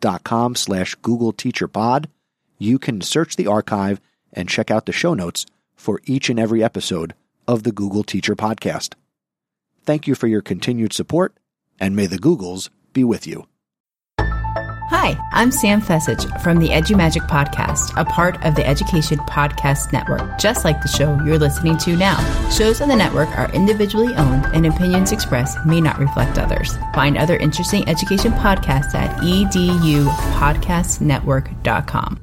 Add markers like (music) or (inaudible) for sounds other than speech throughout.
chrisnesi.com slash Google Teacher Pod, you can search the archive and check out the show notes for each and every episode of the Google Teacher Podcast. Thank you for your continued support, and may the Googles be with you. Hi, I'm Sam Fecich from the EduMagic Podcast, a part of the Education Podcast Network, just like the show you're listening to now. Shows on the network are individually owned, and opinions expressed may not reflect others. Find other interesting education podcasts at edupodcastnetwork.com.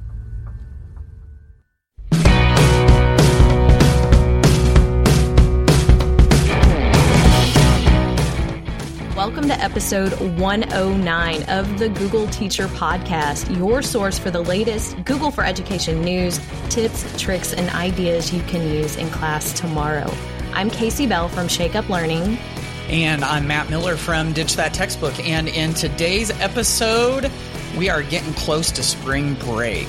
Welcome to episode 109 of the Google Teacher Podcast, your source for the latest Google for Education news, tips, tricks, and ideas you can use in class tomorrow. I'm Kasey Bell from Shake Up Learning. And I'm Matt Miller from Ditch That Textbook. And in today's episode, we are getting close to spring break.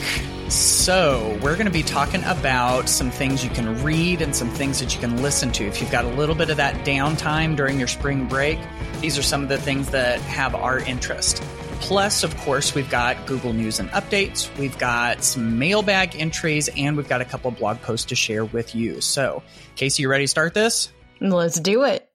So, we're going to be talking about some things you can read and some things that you can listen to. If you've got a little bit of that downtime during your spring break, these are some of the things that have our interest. Plus, of course, we've got Google News and updates, we've got some mailbag entries, and we've got a couple blog posts to share with you. So, Kasey, you ready to start this? Let's do it.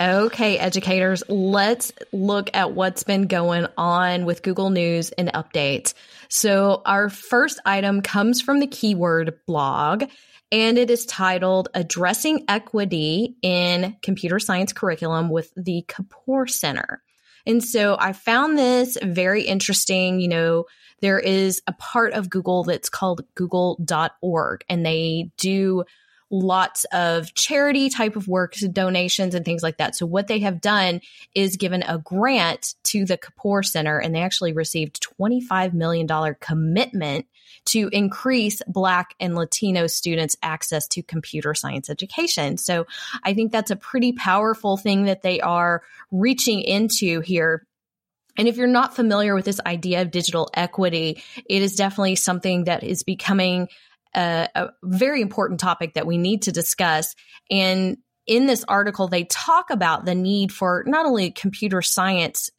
Okay, educators, let's look at what's been going on with Google News and updates. So, our first item comes from the keyword blog, and it is titled Addressing Equity in Computer Science Curriculum with the Kapor Center. And so, I found this very interesting. You know, there is a part of Google that's called google.org, and they do lots of charity type of work, donations and things like that. So what they have done is given a grant to the Kapor Center and they actually received $25 million commitment to increase Black and Latino students' access to computer science education. So I think that's a pretty powerful thing that they are reaching into here. And if you're not familiar with this idea of digital equity, it is definitely something that is becoming a, a very important topic that we need to discuss. And in this article, they talk about the need for not only computer science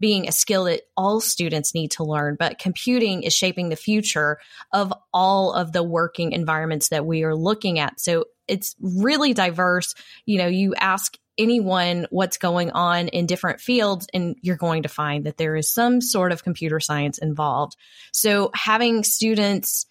being a skill that all students need to learn, but computing is shaping the future of all of the working environments that we are looking at. So it's really diverse. You know, you ask anyone what's going on in different fields, and you're going to find that there is some sort of computer science involved. So having students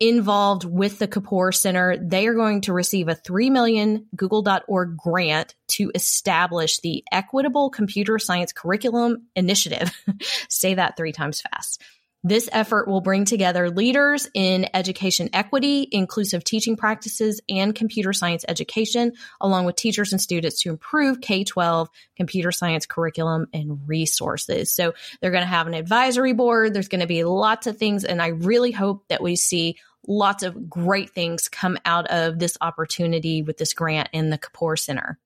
involved with the Kapor Center. They are going to receive a 3 million google.org grant to establish the Equitable Computer Science Curriculum Initiative. (laughs) Say that 3 times fast. This effort will bring together leaders in education equity, inclusive teaching practices, and computer science education, along with teachers and students to improve K 12 computer science curriculum and resources. So they're going to have an advisory board. There's going to be lots of things. And I really hope that we see lots of great things come out of this opportunity with this grant in the Kapor Center.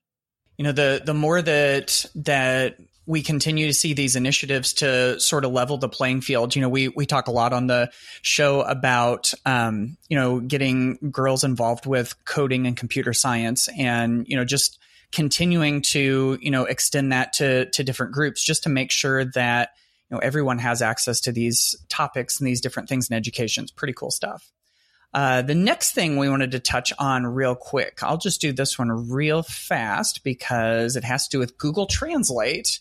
You know, the the more that that we continue to see these initiatives to sort of level the playing field. You know, we we talk a lot on the show about um, you know getting girls involved with coding and computer science, and you know just continuing to you know extend that to to different groups just to make sure that you know everyone has access to these topics and these different things in education. It's pretty cool stuff. Uh, the next thing we wanted to touch on real quick, I'll just do this one real fast because it has to do with Google Translate.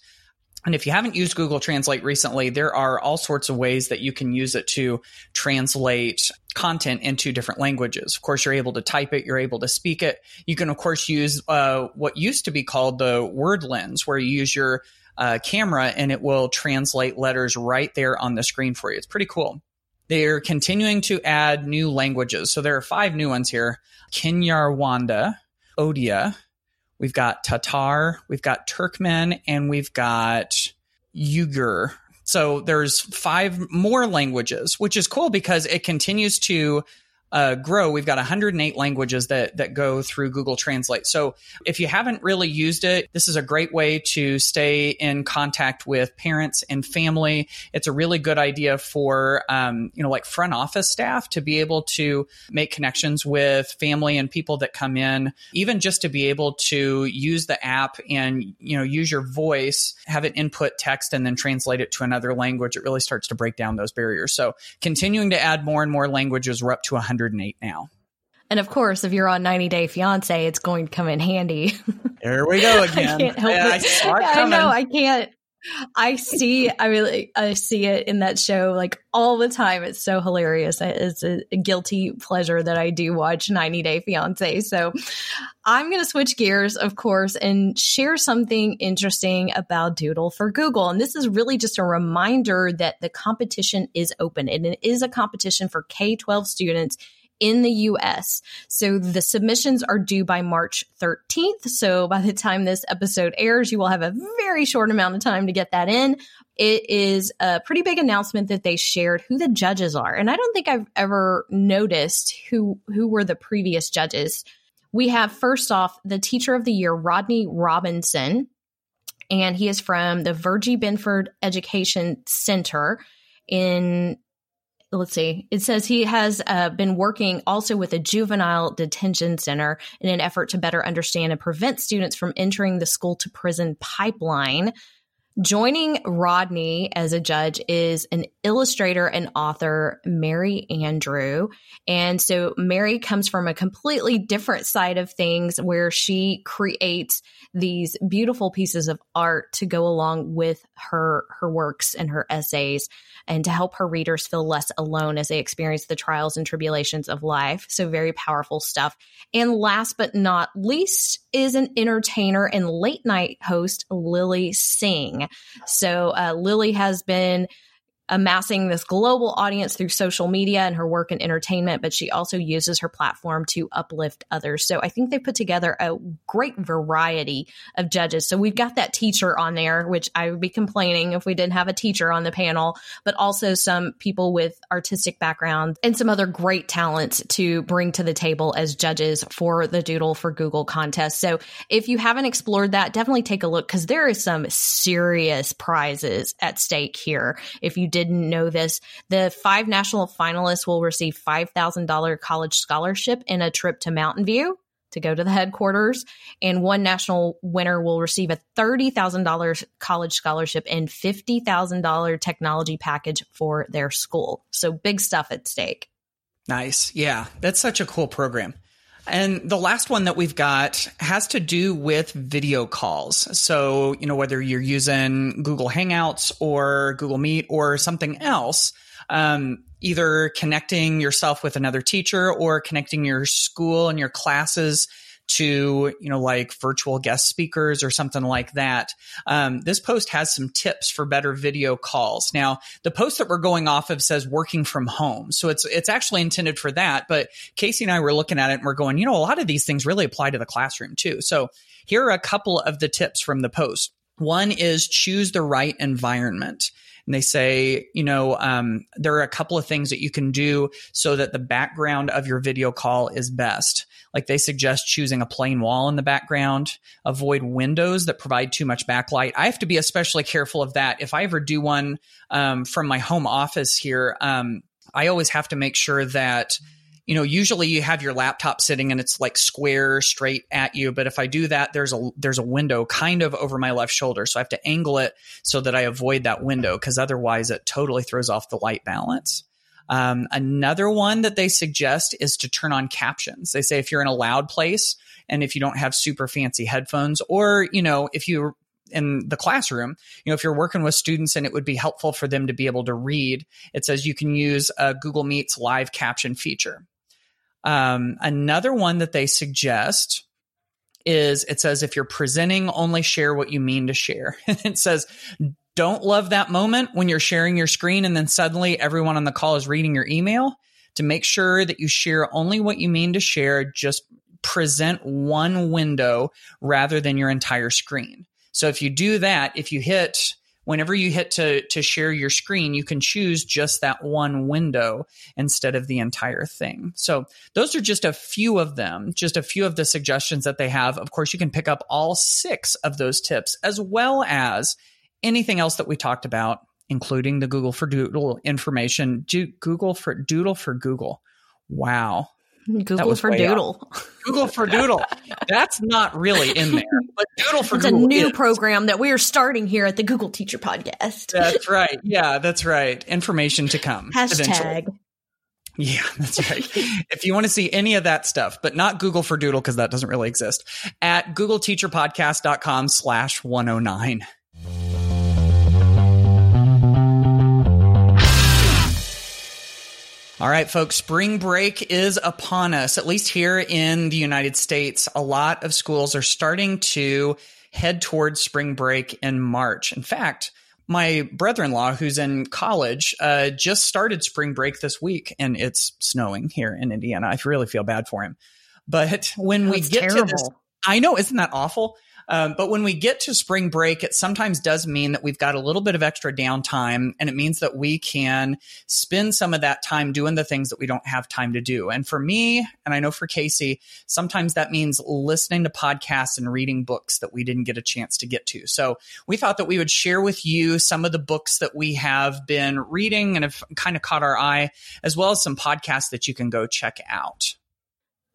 And if you haven't used Google Translate recently, there are all sorts of ways that you can use it to translate content into different languages. Of course, you're able to type it, you're able to speak it. You can, of course, use uh, what used to be called the word lens, where you use your uh, camera and it will translate letters right there on the screen for you. It's pretty cool. They're continuing to add new languages. So there are five new ones here Kinyarwanda, Odia, we've got Tatar, we've got Turkmen, and we've got Uyghur. So there's five more languages, which is cool because it continues to uh, grow, we've got 108 languages that that go through Google Translate. So if you haven't really used it, this is a great way to stay in contact with parents and family. It's a really good idea for um, you know like front office staff to be able to make connections with family and people that come in, even just to be able to use the app and you know use your voice, have it input text, and then translate it to another language. It really starts to break down those barriers. So continuing to add more and more languages, we're up to 100 108 now. And of course, if you're on 90 Day Fiance, it's going to come in handy. (laughs) There we go again. I can't help yeah, it. I, I know I can't. I see. I really, I see it in that show like all the time. It's so hilarious. It's a, guilty pleasure that I do watch 90 Day Fiance. So I'm going to switch gears, of course, and share something interesting about Doodle for Google. And this is really just a reminder that the competition is open and it is a competition for K 12 students in the US. So the submissions are due by March 13th. So by the time this episode airs, you will have a very short amount of time to get that in. It is a pretty big announcement that they shared who the judges are. And I don't think I've ever noticed who who were the previous judges. We have first off the teacher of the year Rodney Robinson and he is from the Virgie Binford Education Center in let's see, it says he has uh, been working also with a juvenile detention center in an effort to better understand and prevent students from entering the school to prison pipeline. Joining Rodney as a judge is an illustrator and author, Mari Andrew. And so Mary comes from a completely different side of things where she creates these beautiful pieces of art to go along with her her works and her essays and to help her readers feel less alone as they experience the trials and tribulations of life. So very powerful stuff. And last but not least is an entertainer and late night host, Lilly Singh. So uh, Lilly has been amassing this global audience through social media and her work in entertainment, but she also uses her platform to uplift others. So I think they put together a great variety of judges. So we've got that teacher on there, which I would be complaining if we didn't have a teacher on the panel, but also some people with artistic backgrounds and some other great talents to bring to the table as judges for the Doodle for Google contest. So if you haven't explored that, definitely take a look because there is some serious prizes at stake here. If you didn't know this, the five national finalists will receive $5,000 college scholarship and a trip to Mountain View to go to the headquarters. And one national winner will receive a $30,000 college scholarship and $50,000 technology package for their school. So big stuff at stake. Nice. Yeah, that's such a cool program. And the last one that we've got has to do with video calls. So, you know, whether you're using Google Hangouts or Google Meet or something else, um, either connecting yourself with another teacher or connecting your school and your classes to you know like virtual guest speakers or something like that. Um, this post has some tips for better video calls. Now the post that we're going off of says working from home. So it's it's actually intended for that but kasey and i were looking at it and we're going you know a lot of these things really apply to the classroom too. So here are a couple of the tips from the post. One is choose the right environment and they say, you know, um, there are a couple of things that you can do so that the background of your video call is best. Like they suggest choosing a plain wall in the background, avoid windows that provide too much backlight. I have to be especially careful of that. If I ever do one um, from my home office here, um, I always have to make sure that you know usually you have your laptop sitting and it's like square straight at you but if i do that there's a there's a window kind of over my left shoulder so i have to angle it so that i avoid that window because otherwise it totally throws off the light balance um, another one that they suggest is to turn on captions. They say if you're in a loud place and if you don't have super fancy headphones, or, you know, if you're in the classroom, you know, if you're working with students and it would be helpful for them to be able to read, it says you can use a Google Meet's live caption feature. Um, another one that they suggest is it says if you're presenting, only share what you mean to share. (laughs) it says don't love that moment when you're sharing your screen and then suddenly everyone on the call is reading your email to make sure that you share only what you mean to share just present one window rather than your entire screen. So if you do that, if you hit whenever you hit to to share your screen, you can choose just that one window instead of the entire thing. So those are just a few of them, just a few of the suggestions that they have. Of course, you can pick up all six of those tips as well as anything else that we talked about, including the Google for Doodle information. Google for Doodle for Google. Wow. Google for Doodle. Google for Doodle. That's not really in there, but Doodle for it's Google. a new is. program that we are starting here at the Google Teacher Podcast. That's right. Yeah, that's right. Information to come. Hashtag. Eventually. Yeah, (laughs) that's right. if you want to see any of that stuff, but not Google for Doodle because that doesn't really exist, at googleteacherpodcast.com slash 109. All right, folks, spring break is upon us, at least here in the United States. A lot of schools are starting to head towards spring break in March. In fact, my brother-in-law who's in college uh, just started spring break this week and it's snowing here in indiana i really feel bad for him but when we get terrible. to this i know isn't that awful um, but when we get to spring break it sometimes does mean that we've got a little bit of extra downtime and it means that we can spend some of that time doing the things that we don't have time to do and for me and i know for kasey sometimes that means listening to podcasts and reading books that we didn't get a chance to get to so we thought that we would share with you some of the books that we have been reading and have kind of caught our eye, as well as some podcasts that you can go check out.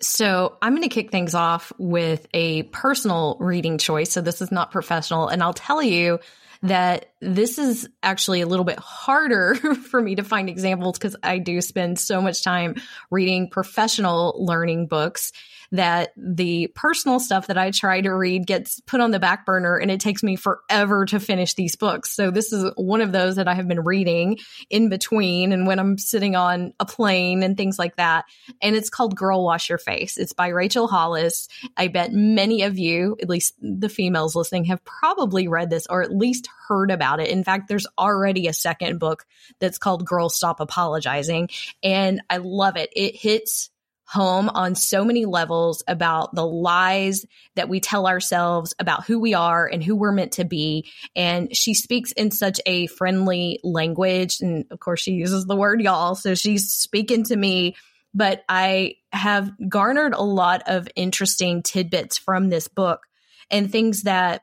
So I'm going to kick things off with a personal reading choice. So this is not professional. And I'll tell you that this is actually a little bit harder (laughs) for me to find examples because I do spend so much time reading professional learning books that the personal stuff that I try to read gets put on the back burner and it takes me forever to finish these books. So this is one of those that I have been reading in between and when I'm sitting on a plane and things like that. And it's called Girl Wash Your Face. It's by Rachel Hollis. I bet many of you, at least the females listening, have probably read this or at least heard about it. In fact, there's already a second book that's called Girl Stop Apologizing. And I love it. It hits home on so many levels about the lies that we tell ourselves about who we are and who we're meant to be. And she speaks in such a friendly language. And of course, she uses the word y'all. So she's speaking to me. But I have garnered a lot of interesting tidbits from this book and things that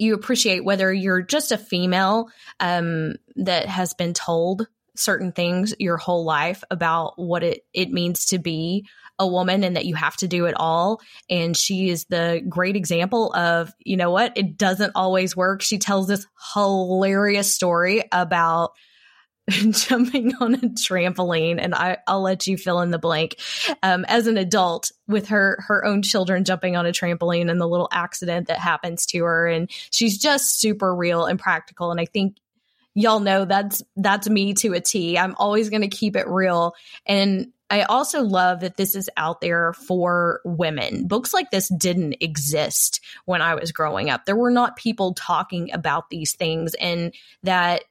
you appreciate, whether you're just a female um, that has been told certain things your whole life about what it, it means to be a woman and that you have to do it all. And she is the great example of, you know what, it doesn't always work. She tells this hilarious story about (laughs) jumping on a trampoline and I, I'll let you fill in the blank um, as an adult with her her own children jumping on a trampoline and the little accident that happens to her and she's just super real and practical and I think y'all know that's that's me to a T. I'm always going to keep it real and I also love that this is out there for women. Books like this didn't exist when I was growing up. There were not people talking about these things and that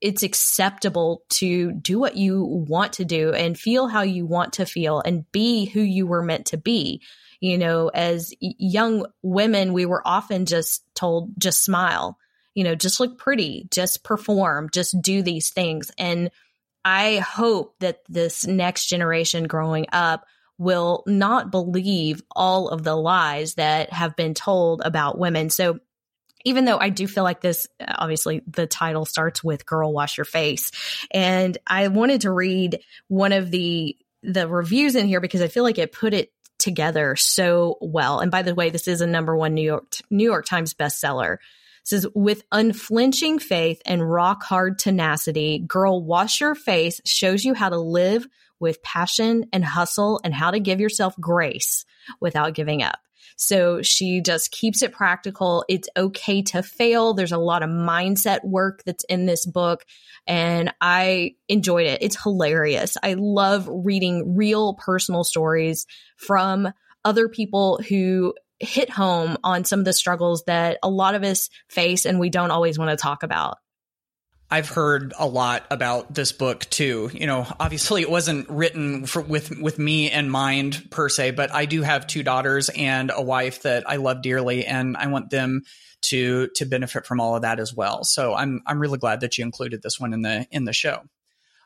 it's acceptable to do what you want to do and feel how you want to feel and be who you were meant to be. You know, as young women, we were often just told, just smile, you know, just look pretty, just perform, just do these things. And I hope that this next generation growing up will not believe all of the lies that have been told about women. So, even though I do feel like this, obviously, the title starts with "Girl, Wash Your Face," and I wanted to read one of the the reviews in here because I feel like it put it together so well. And by the way, this is a number one New York New York Times bestseller. Says with unflinching faith and rock hard tenacity, "Girl, Wash Your Face" shows you how to live with passion and hustle and how to give yourself grace without giving up. So she just keeps it practical. It's okay to fail. There's a lot of mindset work that's in this book, and I enjoyed it. It's hilarious. I love reading real personal stories from other people who hit home on some of the struggles that a lot of us face and we don't always want to talk about. I've heard a lot about this book too. You know, obviously it wasn't written for, with with me in mind per se, but I do have two daughters and a wife that I love dearly, and I want them to to benefit from all of that as well. So I'm I'm really glad that you included this one in the in the show.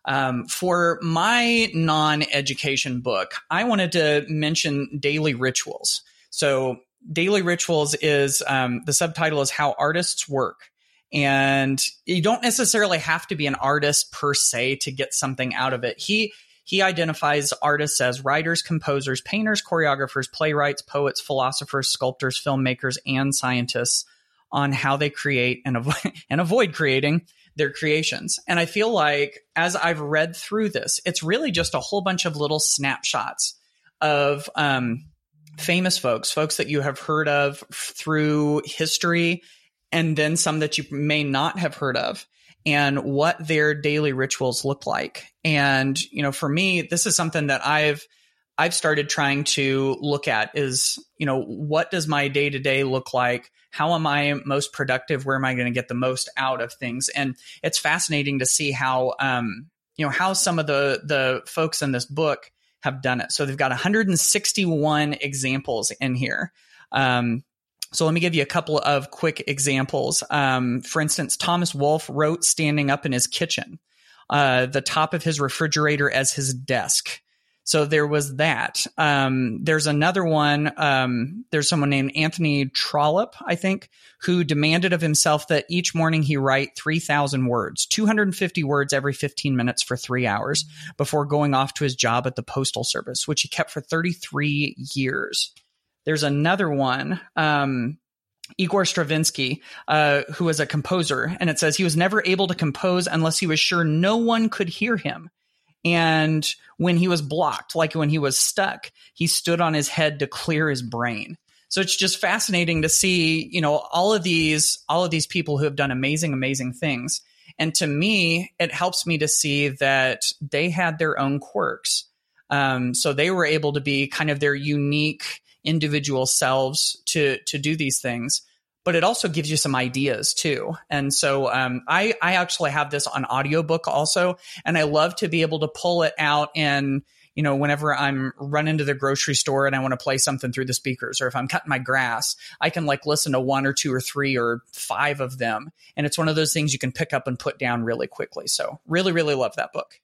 Um, for my non-education book, I wanted to mention Daily Rituals. So Daily Rituals is um, the subtitle is How Artists Work. And you don't necessarily have to be an artist per se to get something out of it. He he identifies artists as writers, composers, painters, choreographers, playwrights, poets, philosophers, sculptors, filmmakers, and scientists on how they create and avoid, (laughs) and avoid creating their creations. And I feel like as I've read through this, it's really just a whole bunch of little snapshots of um, famous folks, folks that you have heard of through history and then some that you may not have heard of and what their daily rituals look like. And, you know, for me, this is something that I've, I've started trying to look at is, you know, what does my day to day look like? How am I most productive? Where am I going to get the most out of things? And it's fascinating to see how, um, you know, how some of the, the folks in this book have done it. So they've got 161 examples in here. Um, so let me give you a couple of quick examples. Um, for instance, Thomas Wolfe wrote standing up in his kitchen, uh, the top of his refrigerator as his desk. So there was that. Um, there's another one. Um, there's someone named Anthony Trollope, I think, who demanded of himself that each morning he write 3,000 words, 250 words every 15 minutes for three hours before going off to his job at the Postal Service, which he kept for 33 years. There's another one. Um, Igor Stravinsky, uh, who was a composer, and it says he was never able to compose unless he was sure no one could hear him. And when he was blocked, like when he was stuck, he stood on his head to clear his brain. So it's just fascinating to see, you know, all of these, all of these people who have done amazing, amazing things. And to me, it helps me to see that they had their own quirks. Um, so they were able to be kind of their unique individual selves to to do these things but it also gives you some ideas too. And so um, i i actually have this on audiobook also and i love to be able to pull it out and you know whenever i'm running to the grocery store and i want to play something through the speakers or if i'm cutting my grass i can like listen to one or two or three or five of them. And it's one of those things you can pick up and put down really quickly. So really really love that book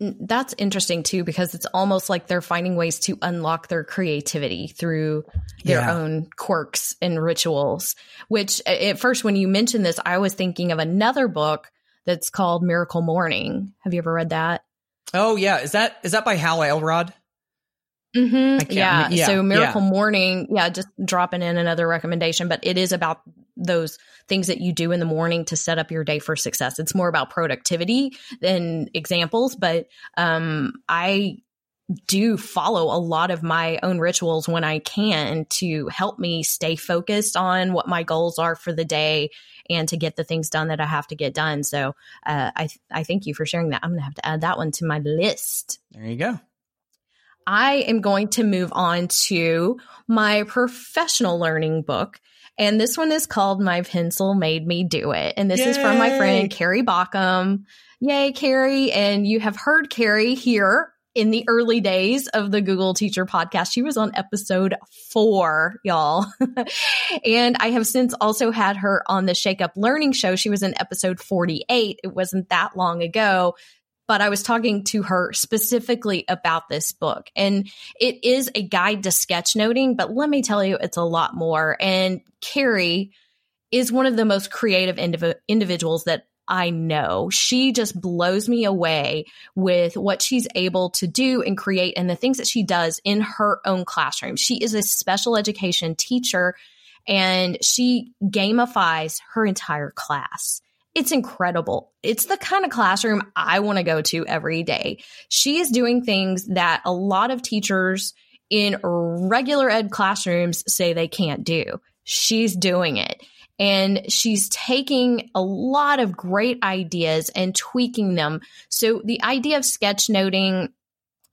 that's interesting too because it's almost like they're finding ways to unlock their creativity through their yeah. own quirks and rituals which at first when you mentioned this i was thinking of another book that's called miracle morning have you ever read that oh yeah is that is that by hal elrod Mm-hmm. Yeah. yeah. So Miracle yeah. Morning, yeah, just dropping in another recommendation, but it is about those things that you do in the morning to set up your day for success. It's more about productivity than examples, but um, I do follow a lot of my own rituals when I can to help me stay focused on what my goals are for the day and to get the things done that I have to get done. So uh, I I thank you for sharing that. I'm gonna have to add that one to my list. There you go. I am going to move on to my professional learning book. And this one is called My Pencil Made Me Do It. And this Yay! is from my friend Carrie Baughcum. Yay, Carrie. And you have heard Carrie here in the early days of the Google Teacher podcast. She was on episode four, y'all. (laughs) and I have since also had her on the Shake Up Learning Show. She was in episode 48. It wasn't that long ago but I was talking to her specifically about this book. And it is a guide to sketchnoting, but let me tell you, it's a lot more. And Carrie is one of the most creative indiv- individuals that I know. She just blows me away with what she's able to do and create and the things that she does in her own classroom. She is a special education teacher and she gamifies her entire class. It's incredible. It's the kind of classroom I want to go to every day. She is doing things that a lot of teachers in regular ed classrooms say they can't do. She's doing it. And she's taking a lot of great ideas and tweaking them. So the idea of sketchnoting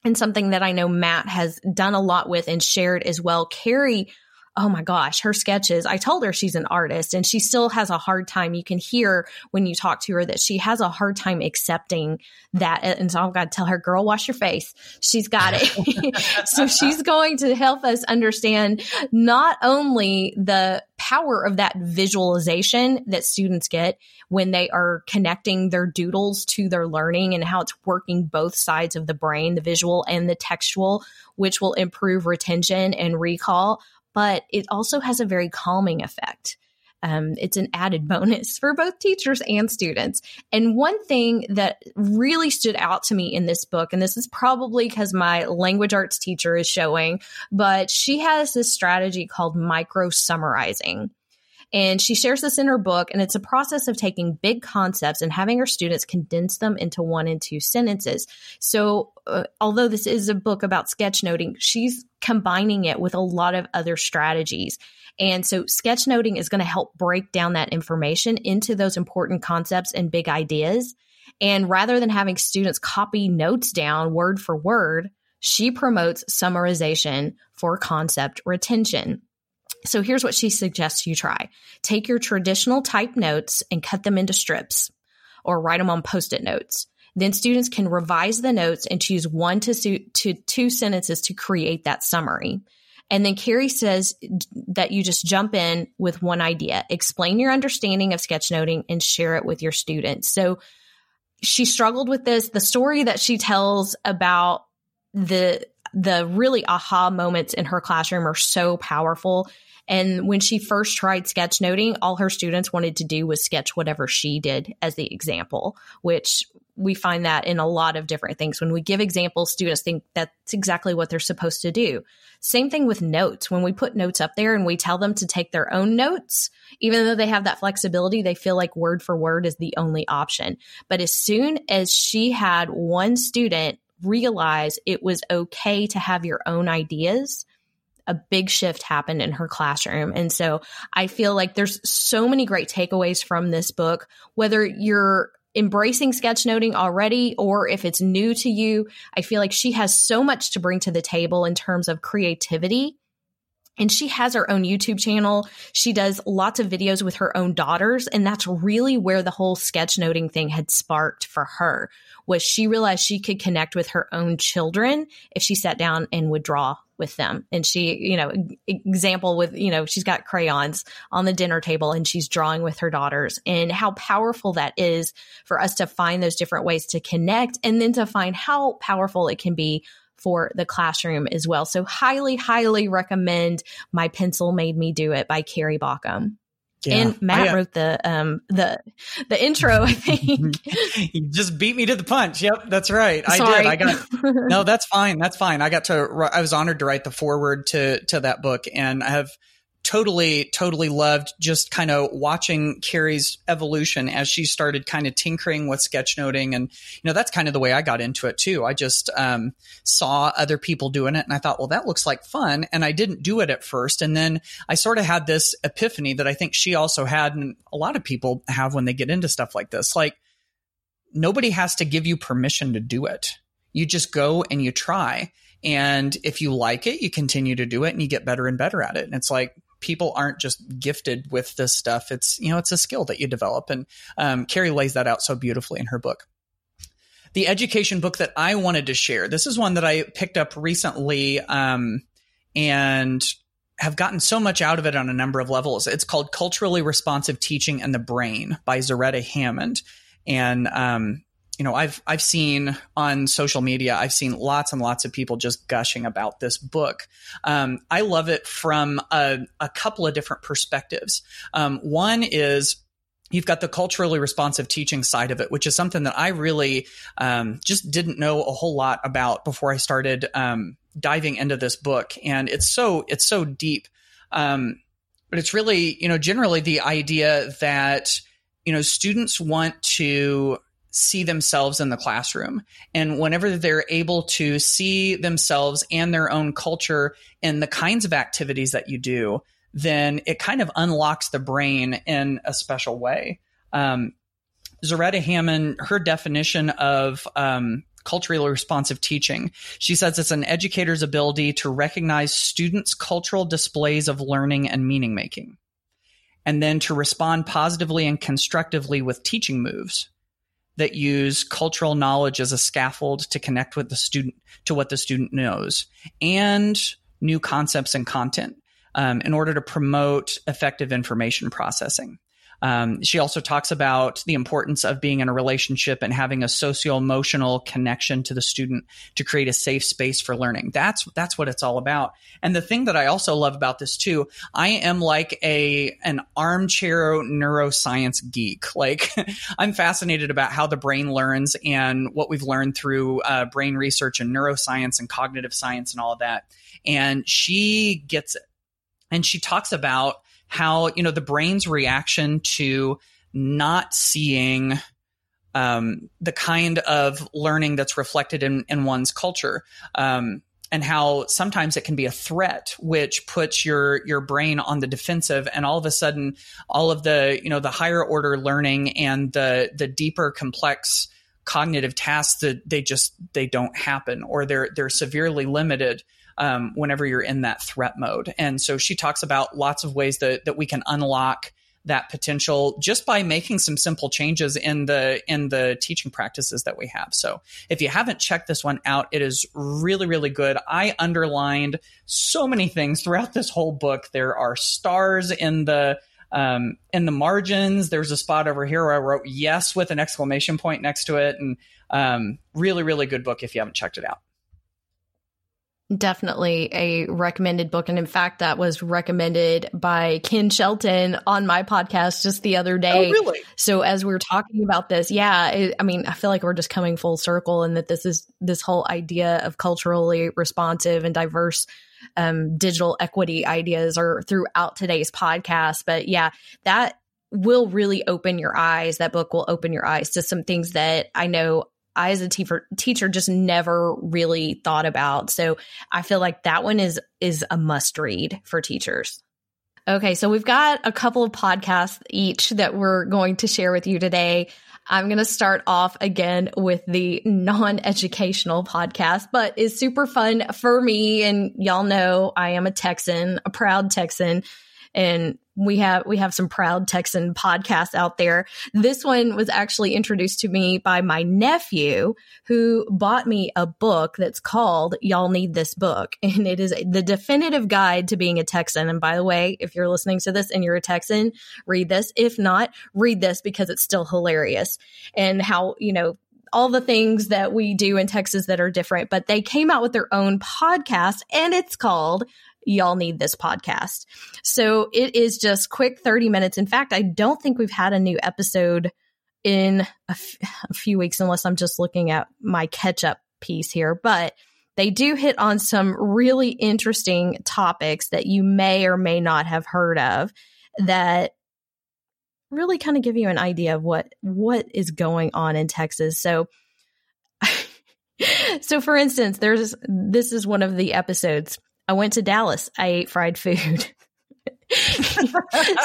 and something that I know Matt has done a lot with and shared as well. Carrie oh my gosh, her sketches. I told her she's an artist and she still has a hard time. You can hear when you talk to her that she has a hard time accepting that. And so I've got to tell her, girl, wash your face. She's got it. (laughs) so she's going to help us understand not only the power of that visualization that students get when they are connecting their doodles to their learning and how it's working both sides of the brain, the visual and the textual, which will improve retention and recall but it also has a very calming effect. Um, it's an added (laughs) bonus for both teachers and students. And one thing that really stood out to me in this book, and this is probably because my language arts teacher is showing, but she has this strategy called micro summarizing. And she shares this in her book, and it's a process of taking big concepts and having her students condense them into one and two sentences. So, uh, although this is a book about sketchnoting, she's combining it with a lot of other strategies. And so, sketchnoting is going to help break down that information into those important concepts and big ideas. And rather than having students copy notes down word for word, she promotes summarization for concept retention. So here's what she suggests you try take your traditional type notes and cut them into strips or write them on post it notes. Then students can revise the notes and choose one to, to two sentences to create that summary. And then Carrie says that you just jump in with one idea, explain your understanding of sketchnoting and share it with your students. So she struggled with this. The story that she tells about the the really aha moments in her classroom are so powerful and when she first tried sketchnoting, all her students wanted to do was sketch whatever she did as the example, which we find that in a lot of different things. When we give examples, students think that's exactly what they're supposed to do. Same thing with notes. When we put notes up there and we tell them to take their own notes, even though they have that flexibility, they feel like word for word is the only option. But as soon as she had one student realize it was okay to have your own ideas, a big shift happened in her classroom. And so I feel like there's so many great takeaways from this book, whether you're embracing sketchnoting already or if it's new to you. I feel like she has so much to bring to the table in terms of creativity. And she has her own YouTube channel. She does lots of videos with her own daughters. And that's really where the whole sketchnoting thing had sparked for her was she realized she could connect with her own children if she sat down and would draw with them. And she, you know, example with, you know, she's got crayons on the dinner table and she's drawing with her daughters and how powerful that is for us to find those different ways to connect and then to find how powerful it can be for the classroom as well. So highly, highly recommend My Pencil Made Me Do It by Carrie Baughcum. Yeah. And Matt I, uh, wrote the um the the intro. I think (laughs) he just beat me to the punch. Yep, that's right. Sorry. I did. I got (laughs) no. That's fine. That's fine. I got to. I was honored to write the foreword to to that book, and I have totally, totally loved just kind of watching Carrie's evolution as she started kind of tinkering with sketchnoting. And, you know, that's kind of the way I got into it too. I just um, saw other people doing it and I thought, well, that looks like fun. And I didn't do it at first. And then I sort of had this epiphany that I think she also had, and a lot of people have when they get into stuff like this. Like, nobody has to give you permission to do it. You just go and you try. And if you like it, you continue to do it and you get better and better at it. And it's like, people aren't just gifted with this stuff. It's, you know, it's a skill that you develop. And um, Carrie lays that out so beautifully in her book. The education book that I wanted to share, this is one that I picked up recently um, and have gotten so much out of it on a number of levels. It's called Culturally Responsive Teaching and the Brain by Zaretta Hammond. And um, you know, I've I've seen on social media, I've seen lots and lots of people just gushing about this book. Um, I love it from a, a, couple of different perspectives. Um, one is you've got the culturally responsive teaching side of it, which is something that I really um, just didn't know a whole lot about before I started um, diving into this book, and it's so it's so deep. Um, but it's really, you know, generally the idea that you know students want to see themselves in the classroom. And whenever they're able to see themselves and their own culture in the kinds of activities that you do, then it kind of unlocks the brain in a special way. Um, Zaretta Hammond, her definition of um, culturally responsive teaching. She says it's an educator's ability to recognize students' cultural displays of learning and meaning making, and then to respond positively and constructively with teaching moves that use cultural knowledge as a scaffold to connect with the student to what the student knows and new concepts and content um, in order to promote effective information processing. Um, she also talks about the importance of being in a relationship and having a socio emotional connection to the student to create a safe space for learning. That's that's what it's all about. And the thing that I also love about this too, I am like a an armchair neuroscience geek. (laughs) Like I'm fascinated about how the brain learns and what we've learned through uh, brain research and neuroscience and cognitive science and all of that. And she gets it. And she talks about how you know the brain's reaction to not seeing um, the kind of learning that's reflected in, in one's culture. Um, and how sometimes it can be a threat which puts your your brain on the defensive and all of a sudden all of the you know the higher order learning and the the deeper complex cognitive tasks that they just they don't happen or they're they're severely limited um, whenever you're in that threat mode. And so she talks about lots of ways that, that we can unlock that potential just by making some simple changes in the in the teaching practices that we have. So if you haven't checked this one out, it is really really good. I underlined so many things throughout this whole book. There are stars in the um, in the margins. There's a spot over here where I wrote yes with an exclamation point next to it, and um, really really good book if you haven't checked it out definitely a recommended book. And in fact, that was recommended by Ken Shelton on my podcast just the other day. Oh, really? So as we were talking about this, yeah, it, I mean, I feel like we're just coming full circle and that this is this whole idea of culturally responsive and diverse um, digital equity ideas are throughout today's podcast. But yeah, that will really open your eyes. That book will open your eyes to some things that I know I, as a teacher, just never really thought about. So I feel like that one is is a must read for teachers. Okay, so we've got a couple of podcasts each that we're going to share with you today. I'm going to start off again with the non educational podcast, but is super fun for me. And y'all know I am a Texan, a proud Texan and we have we have some proud Texan podcasts out there. This one was actually introduced to me by my nephew who bought me a book that's called Y'all Need This Book (laughs) and it is the definitive guide to being a Texan. And by the way, if you're listening to this and you're a Texan, read this. If not, read this because it's still hilarious and how, you know, all the things that we do in Texas that are different, but they came out with their own podcast and it's called y'all need this podcast. So it is just quick 30 minutes. In fact, I don't think we've had a new episode in a, f- a few weeks, unless I'm just looking at my catch up piece here. But they do hit on some really interesting topics that you may or may not have heard of that really kind of give you an idea of what what is going on in Texas. So (laughs) so for instance, there's this is one of the episodes I went to Dallas. I ate fried food.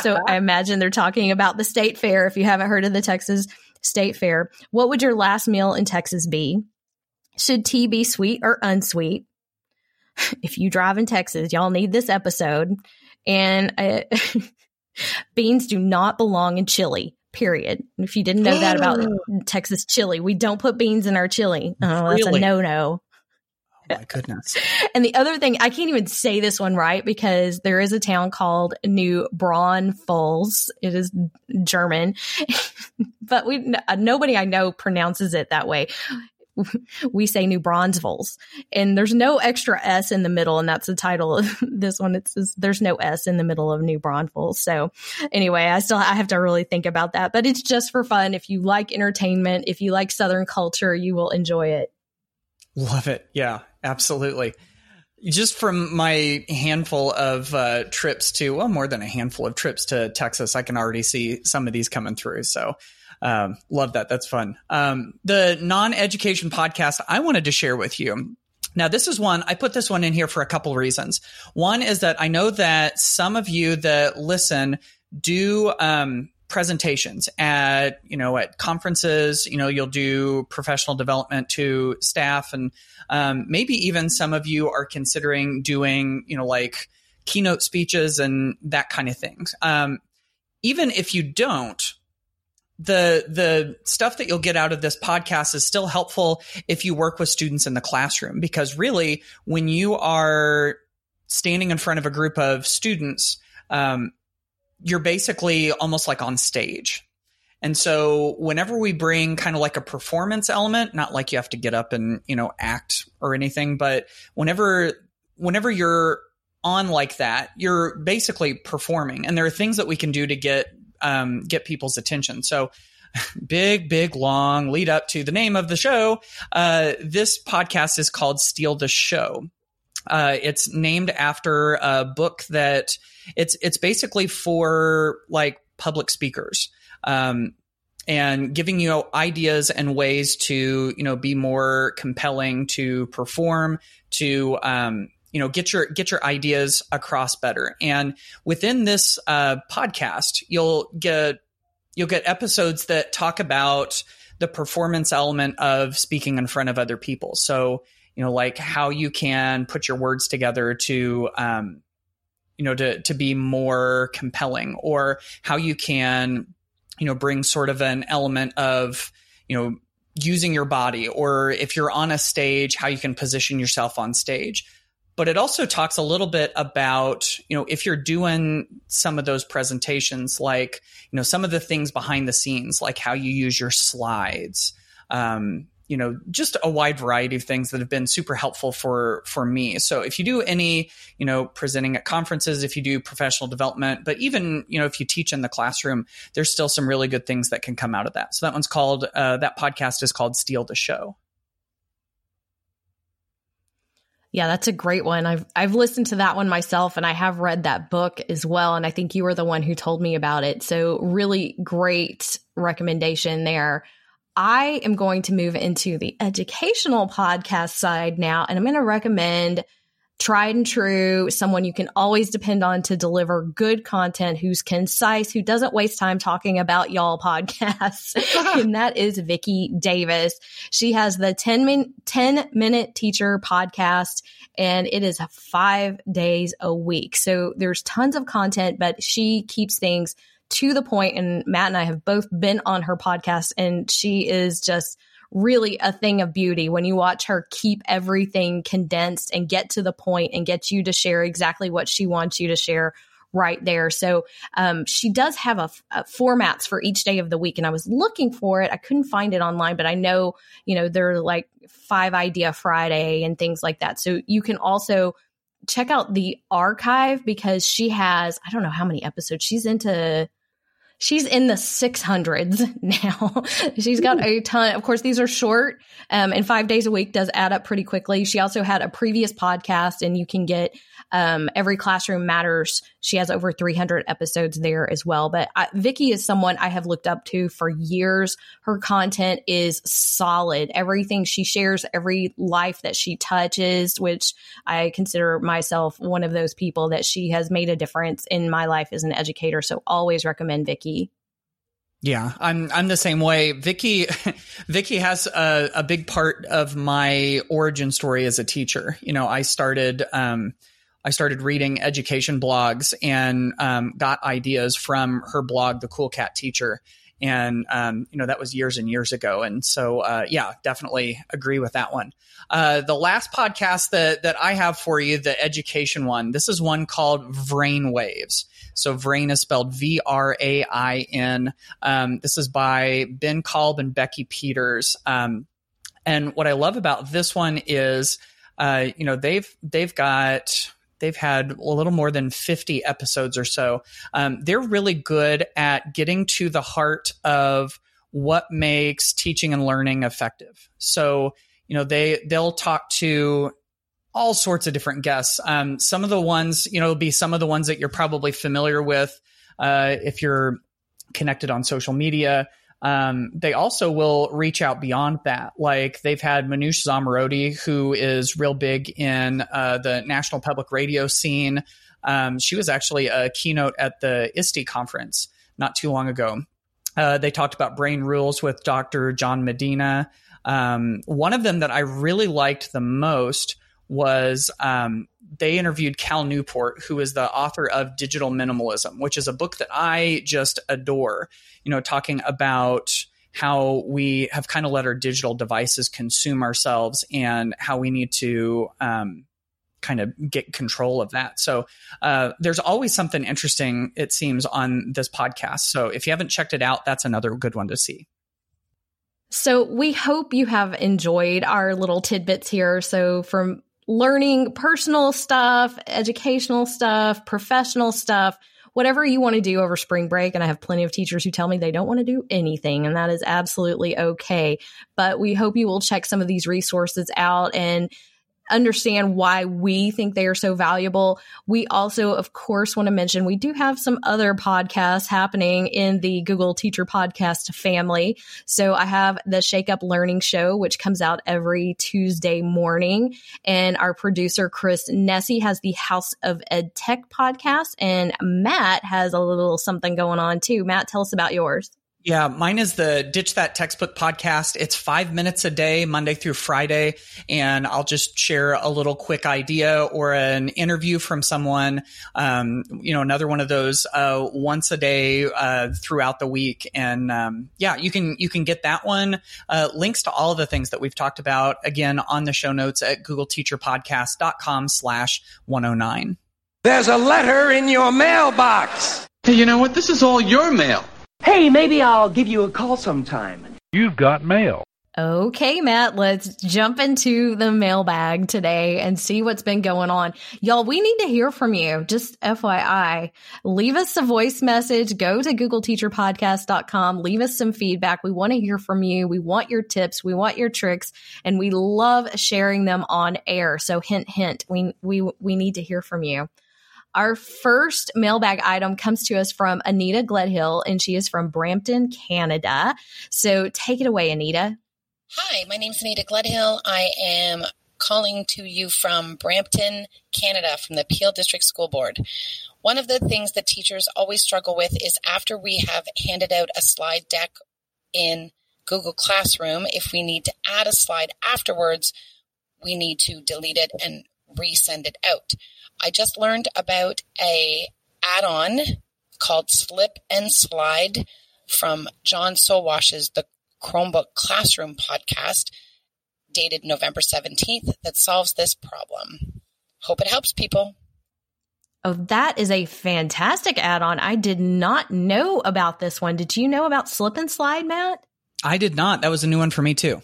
so I imagine they're talking about the state fair. If you haven't heard of the Texas State Fair, what would your last meal in Texas be? Should tea be sweet or unsweet? (laughs) If you drive in Texas, y'all need this episode. And uh, (laughs) beans do not belong in chili. Period. If you didn't know that about (gasps) Texas chili, we don't put beans in our chili. Oh, that's really? a no no. Oh my goodness. and the other thing, I can't even say this one right because there is a town called New Braunfels. It is German, (laughs) but we uh, nobody I know pronounces it that way. (laughs) We say New Braunfels, and there's no extra S in the middle, and that's the title of (laughs) this one. It's, it's there's no S in the middle of New Braunfels. So anyway, I still I have to really think about that, but it's just for fun. If you like entertainment, if you like Southern culture, you will enjoy it. Love it. Yeah, absolutely. Just from my handful of uh, trips to, well, more than a handful of trips to Texas, I can already see some of these coming through. So, um, love that. That's fun. Um, the non education podcast I wanted to share with you. Now, this is one, I put this one in here for a couple reasons. One is that I know that some of you that listen do um, presentations at you know at conferences. You know you'll do professional development to staff. And um, maybe even some of you are considering doing you know like keynote speeches and that kind of things um, even if you don't the the stuff that you'll get out of this podcast is still helpful if you work with students in the classroom. Because really when you are standing in front of a group of students um, you're basically almost like on stage and so whenever we bring kind of like a performance element not like you have to get up and you know act or anything but whenever whenever you're on like that you're basically performing and there are things that we can do to get um, get people's attention. So (laughs) big, big, long lead up to the name of the show. Uh, this podcast is called Steal the Show. Uh, it's named after a book that it's it's basically for like public speakers. Um, and giving you ideas and ways to you know be more compelling to perform to um, you know get your get your ideas across better and within this uh, podcast you'll get you'll get episodes that talk about the performance element of speaking in front of other people so you know like how you can put your words together to um, you know to to be more compelling or how you can you know bring sort of an element of you know using your body or if you're on a stage how you can position yourself on stage. But it also talks a little bit about you know if you're doing some of those presentations like you know some of the things behind the scenes like how you use your slides um, you know just a wide variety of things that have been super helpful for for me so if you do any you know presenting at conferences if you do professional development but even you know if you teach in the classroom there's still some really good things that can come out of that so that one's called uh, that podcast is called steal the show Yeah, that's a great one. I've I've listened to that one myself and I have read that book as well and I think you were the one who told me about it. So really great recommendation there. I am going to move into the educational podcast side now and I'm going to recommend tried and true, someone you can always depend on to deliver good content, who's concise, who doesn't waste time talking about y'all podcasts. (laughs) and that is Vicki Davis. She has the 10 minute, 10 minute teacher podcast and it is five days a week. So there's tons of content, but she keeps things to the point and Matt and I have both been on her podcast and she is just really a thing of beauty when you watch her keep everything condensed and get to the point and get you to share exactly what she wants you to share right there. So um, she does have a, a, formats for each day of the week, and I was looking for it. I couldn't find it online, but I know you know there are like Five Idea Friday and things like that. So you can also check out the archive because she has I don't know how many episodes she's into she's in the 600s (laughs) now. she's got a ton. Of course, these are short, um, and five days a week does add up pretty quickly. She also had a previous podcast, and you can get um, every classroom matters. She has over 300 episodes there as well. But I, Vicki is someone I have looked up to for years. Her content is solid. Everything she shares, every life that she touches, which I consider myself one of those people that she has made a difference in my life as an educator. So always recommend Vicki. Yeah, I'm I'm the same way. Vicki (laughs) Vicki has a, a big part of my origin story as a teacher. You know, I started um, I started reading education blogs and um, got ideas from her blog, The Cool Cat Teacher. And, um, you know, that was years and years ago. And so, uh, yeah, definitely agree with that one. Uh, the last podcast that, that I have for you, the education one, this is one called Vrain Waves. So Vrain is spelled V R A I N. Um, this is by Ben Kalb and Becky Peters. Um, and what I love about this one is, uh, you know, they've they've got they've had a little more than 50 episodes or so. Um, they're really good at getting to the heart of what makes teaching and learning effective. So, you know, they they'll talk to all sorts of different guests. Um, some of the ones, you know, will be some of the ones that you're probably familiar with uh, if you're connected on social media. Um, they also will reach out beyond that. Like they've had Manoush Zomorodi, who is real big in uh, the national public radio scene. Um, she was actually a keynote at the ISTE conference not too long ago. Uh, they talked about brain rules with Dr. John Medina. Um, one of them that I really liked the most was um, they interviewed Cal Newport, who is the author of Digital Minimalism, which is a book that I just adore. You know, talking about how we have kind of let our digital devices consume ourselves and how we need to um, kind of get control of that. So uh, there's always something interesting, it seems, on this podcast. So if you haven't checked it out, that's another good one to see. So we hope you have enjoyed our little tidbits here. So from learning personal stuff, educational stuff, professional stuff, whatever you want to do over spring break. And I have plenty of teachers who tell me they don't want to do anything, and that is absolutely okay. But we hope you will check some of these resources out and understand why we think they are so valuable. We also, of course, want to mention we do have some other podcasts happening in the Google Teacher Podcast family. So I have the Shake Up Learning Show, which comes out every Tuesday morning. And our producer, Chris Nesi, has the House of Ed Tech podcast. And Matt has a little something going on too. Matt, tell us about yours. Yeah, mine is the Ditch That Textbook podcast. It's five minutes a day, Monday through Friday. And I'll just share a little quick idea or an interview from someone, um, you know, another one of those uh, once a day uh, throughout the week. And um, yeah, you can you can get that one. Uh, links to all of the things that we've talked about, again, on the show notes at googleteacherpodcast.com slash 109. There's a letter in your mailbox. Hey, you know what? This is all your mail. Hey, maybe I'll give you a call sometime. You've got mail. Okay, Matt, let's jump into the mailbag today and see what's been going on. Y'all, we need to hear from you. Just FYI, leave us a voice message. Go to googleteacherpodcast.com. Leave us some feedback. We want to hear from you. We want your tips. We want your tricks and we love sharing them on air. So hint, hint, we, we, we need to hear from you. Our first mailbag item comes to us from Anita Gledhill, and she is from Brampton, Canada. So take it away, Anita. Hi, my name is Anita Gledhill. I am calling to you from Brampton, Canada, from the Peel District School Board. One of the things that teachers always struggle with is after we have handed out a slide deck in Google Classroom, if we need to add a slide afterwards, we need to delete it and resend it out. I just learned about a add-on called Slip and Slide from John Sowash's The Chromebook Classroom podcast, dated November 17th, that solves this problem. Hope it helps people. Oh, that is a fantastic add on. I did not know about this one. Did you know about Slip and Slide, Matt? I did not. That was a new one for me, too.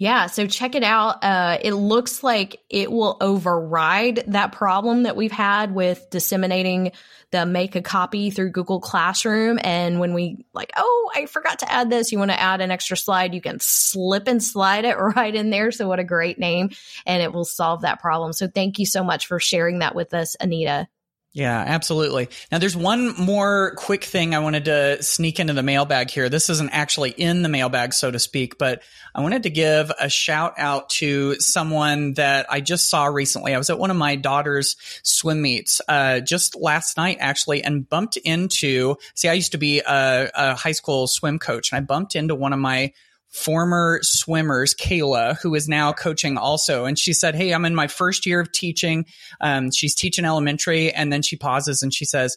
Yeah, so check it out. Uh, it looks like it will override that problem that we've had with disseminating the make a copy through Google Classroom. And when we like, oh, I forgot to add this, you want to add an extra slide, you can slip and slide it (laughs) right in there. So what a great name. And it will solve that problem. So thank you so much for sharing that with us, Anita. Yeah, absolutely. Now, there's one more quick thing I wanted to sneak into the mailbag here. This isn't actually in the mailbag, so to speak, but I wanted to give a shout out to someone that I just saw recently. I was at one of my daughter's swim meets uh, just last night, actually, and bumped into. See, I used to be a, a high school swim coach, and I bumped into one of my former swimmers, Kayla, who is now coaching also. And she said, Hey, I'm in my first year of teaching. Um, she's teaching elementary. And then she pauses and she says,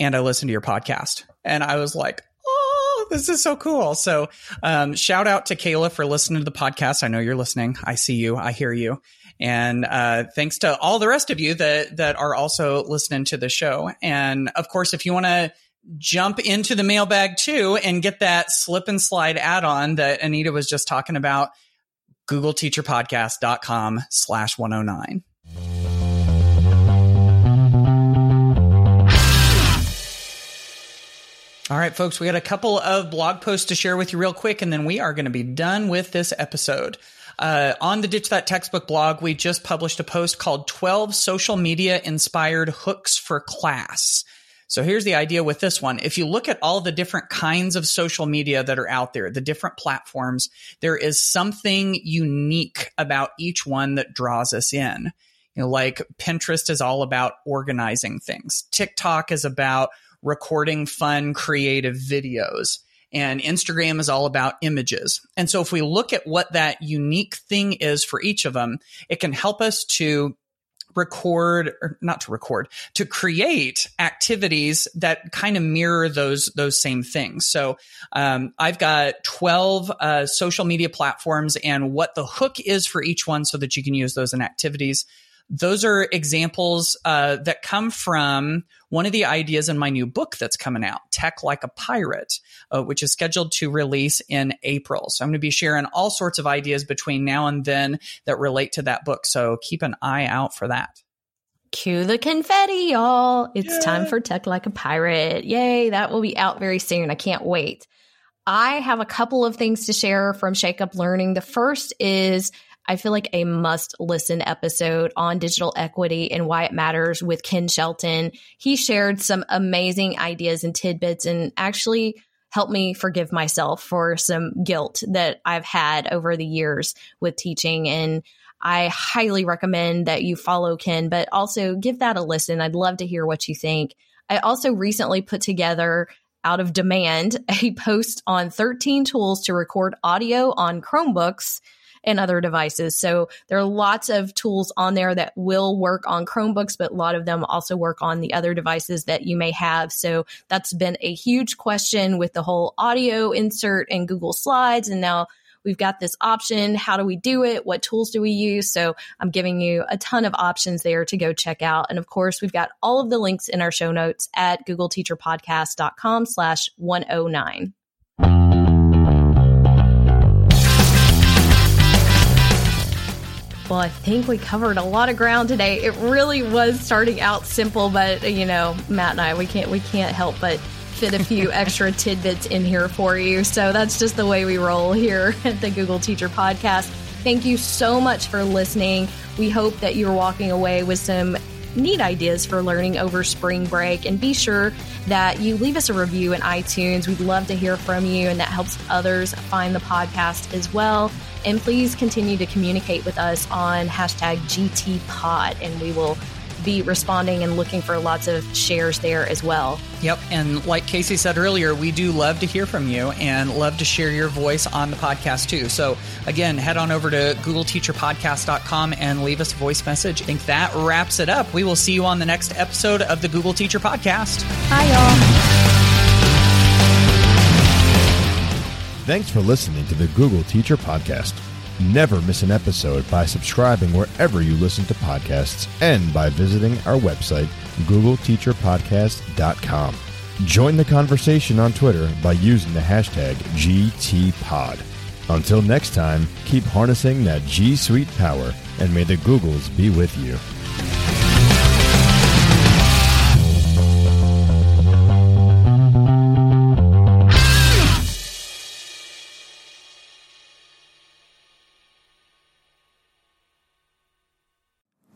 And I listened to your podcast. And I was like, Oh, this is so cool. So, um, shout out to Kayla for listening to the podcast. I know you're listening. I see you. I hear you. And uh, thanks to all the rest of you that that are also listening to the show. And of course, if you want to jump into the mailbag too and get that slip and slide add-on that Anita was just talking about. GoogleTeacherPodcast.com slash 109. All right, folks, we got a couple of blog posts to share with you real quick, and then we are going to be done with this episode. Uh, on the Ditch That Textbook blog, we just published a post called 12 Social Media Inspired Hooks for Class. So here's the idea with this one. If you look at all the different kinds of social media that are out there, the different platforms, there is something unique about each one that draws us in. You know, like Pinterest is all about organizing things. TikTok is about recording fun, creative videos. And Instagram is all about images. And so if we look at what that unique thing is for each of them, it can help us to record or not to record to create activities that kind of mirror those those same things. So um, i've got 12 uh, social media platforms and what the hook is for each one so that you can use those in activities those are examples uh, that come from one of the ideas in my new book that's coming out, Tech Like a Pirate, uh, which is scheduled to release in April. So I'm going to be sharing all sorts of ideas between now and then that relate to that book. So keep an eye out for that. Cue the confetti, y'all. It's yeah. time for Tech Like a Pirate. Yay, that will be out very soon. I can't wait. I have a couple of things to share from Shake Up Learning. The first is I feel like a must listen episode on digital equity and why it matters with Ken Shelton. He shared some amazing ideas and tidbits and actually helped me forgive myself for some guilt that I've had over the years with teaching. And I highly recommend that you follow Ken, but also give that a listen. I'd love to hear what you think. I also recently put together out of demand (laughs) a post on 13 tools to record audio on Chromebooks and other devices. So there are lots of tools on there that will work on Chromebooks, but a lot of them also work on the other devices that you may have. So that's been a huge question with the whole audio insert in Google Slides. And now we've got this option. How do we do it? What tools do we use? So I'm giving you a ton of options there to go check out. And of course, we've got all of the links in our show notes at googleteacherpodcast.com slash 109. Well, I think we covered a lot of ground today. It really was starting out simple, but you know, Matt and I, we can't we can't help but fit a few (laughs) extra tidbits in here for you. So that's just the way we roll here at the Google Teacher Podcast. Thank you so much for listening. We hope that you're walking away with some neat ideas for learning over spring break. And be sure that you leave us a review in iTunes. We'd love to hear from you, and that helps others find the podcast as well. And please continue to communicate with us on hashtag GTPod, and we will be responding and looking for lots of shares there as well. Yep. And like Kasey said earlier, we do love to hear from you and love to share your voice on the podcast too. So again, head on over to googleteacherpodcast.com and leave us a voice message. I think that wraps it up. We will see you on the next episode of the Google Teacher Podcast. Bye, y'all. Thanks for listening to the Google Teacher Podcast. Never miss an episode by subscribing wherever you listen to podcasts and by visiting our website, googleteacherpodcast.com. Join the conversation on Twitter by using the hashtag GTPod. Until next time, keep harnessing that G Suite power and may the Googles be with you.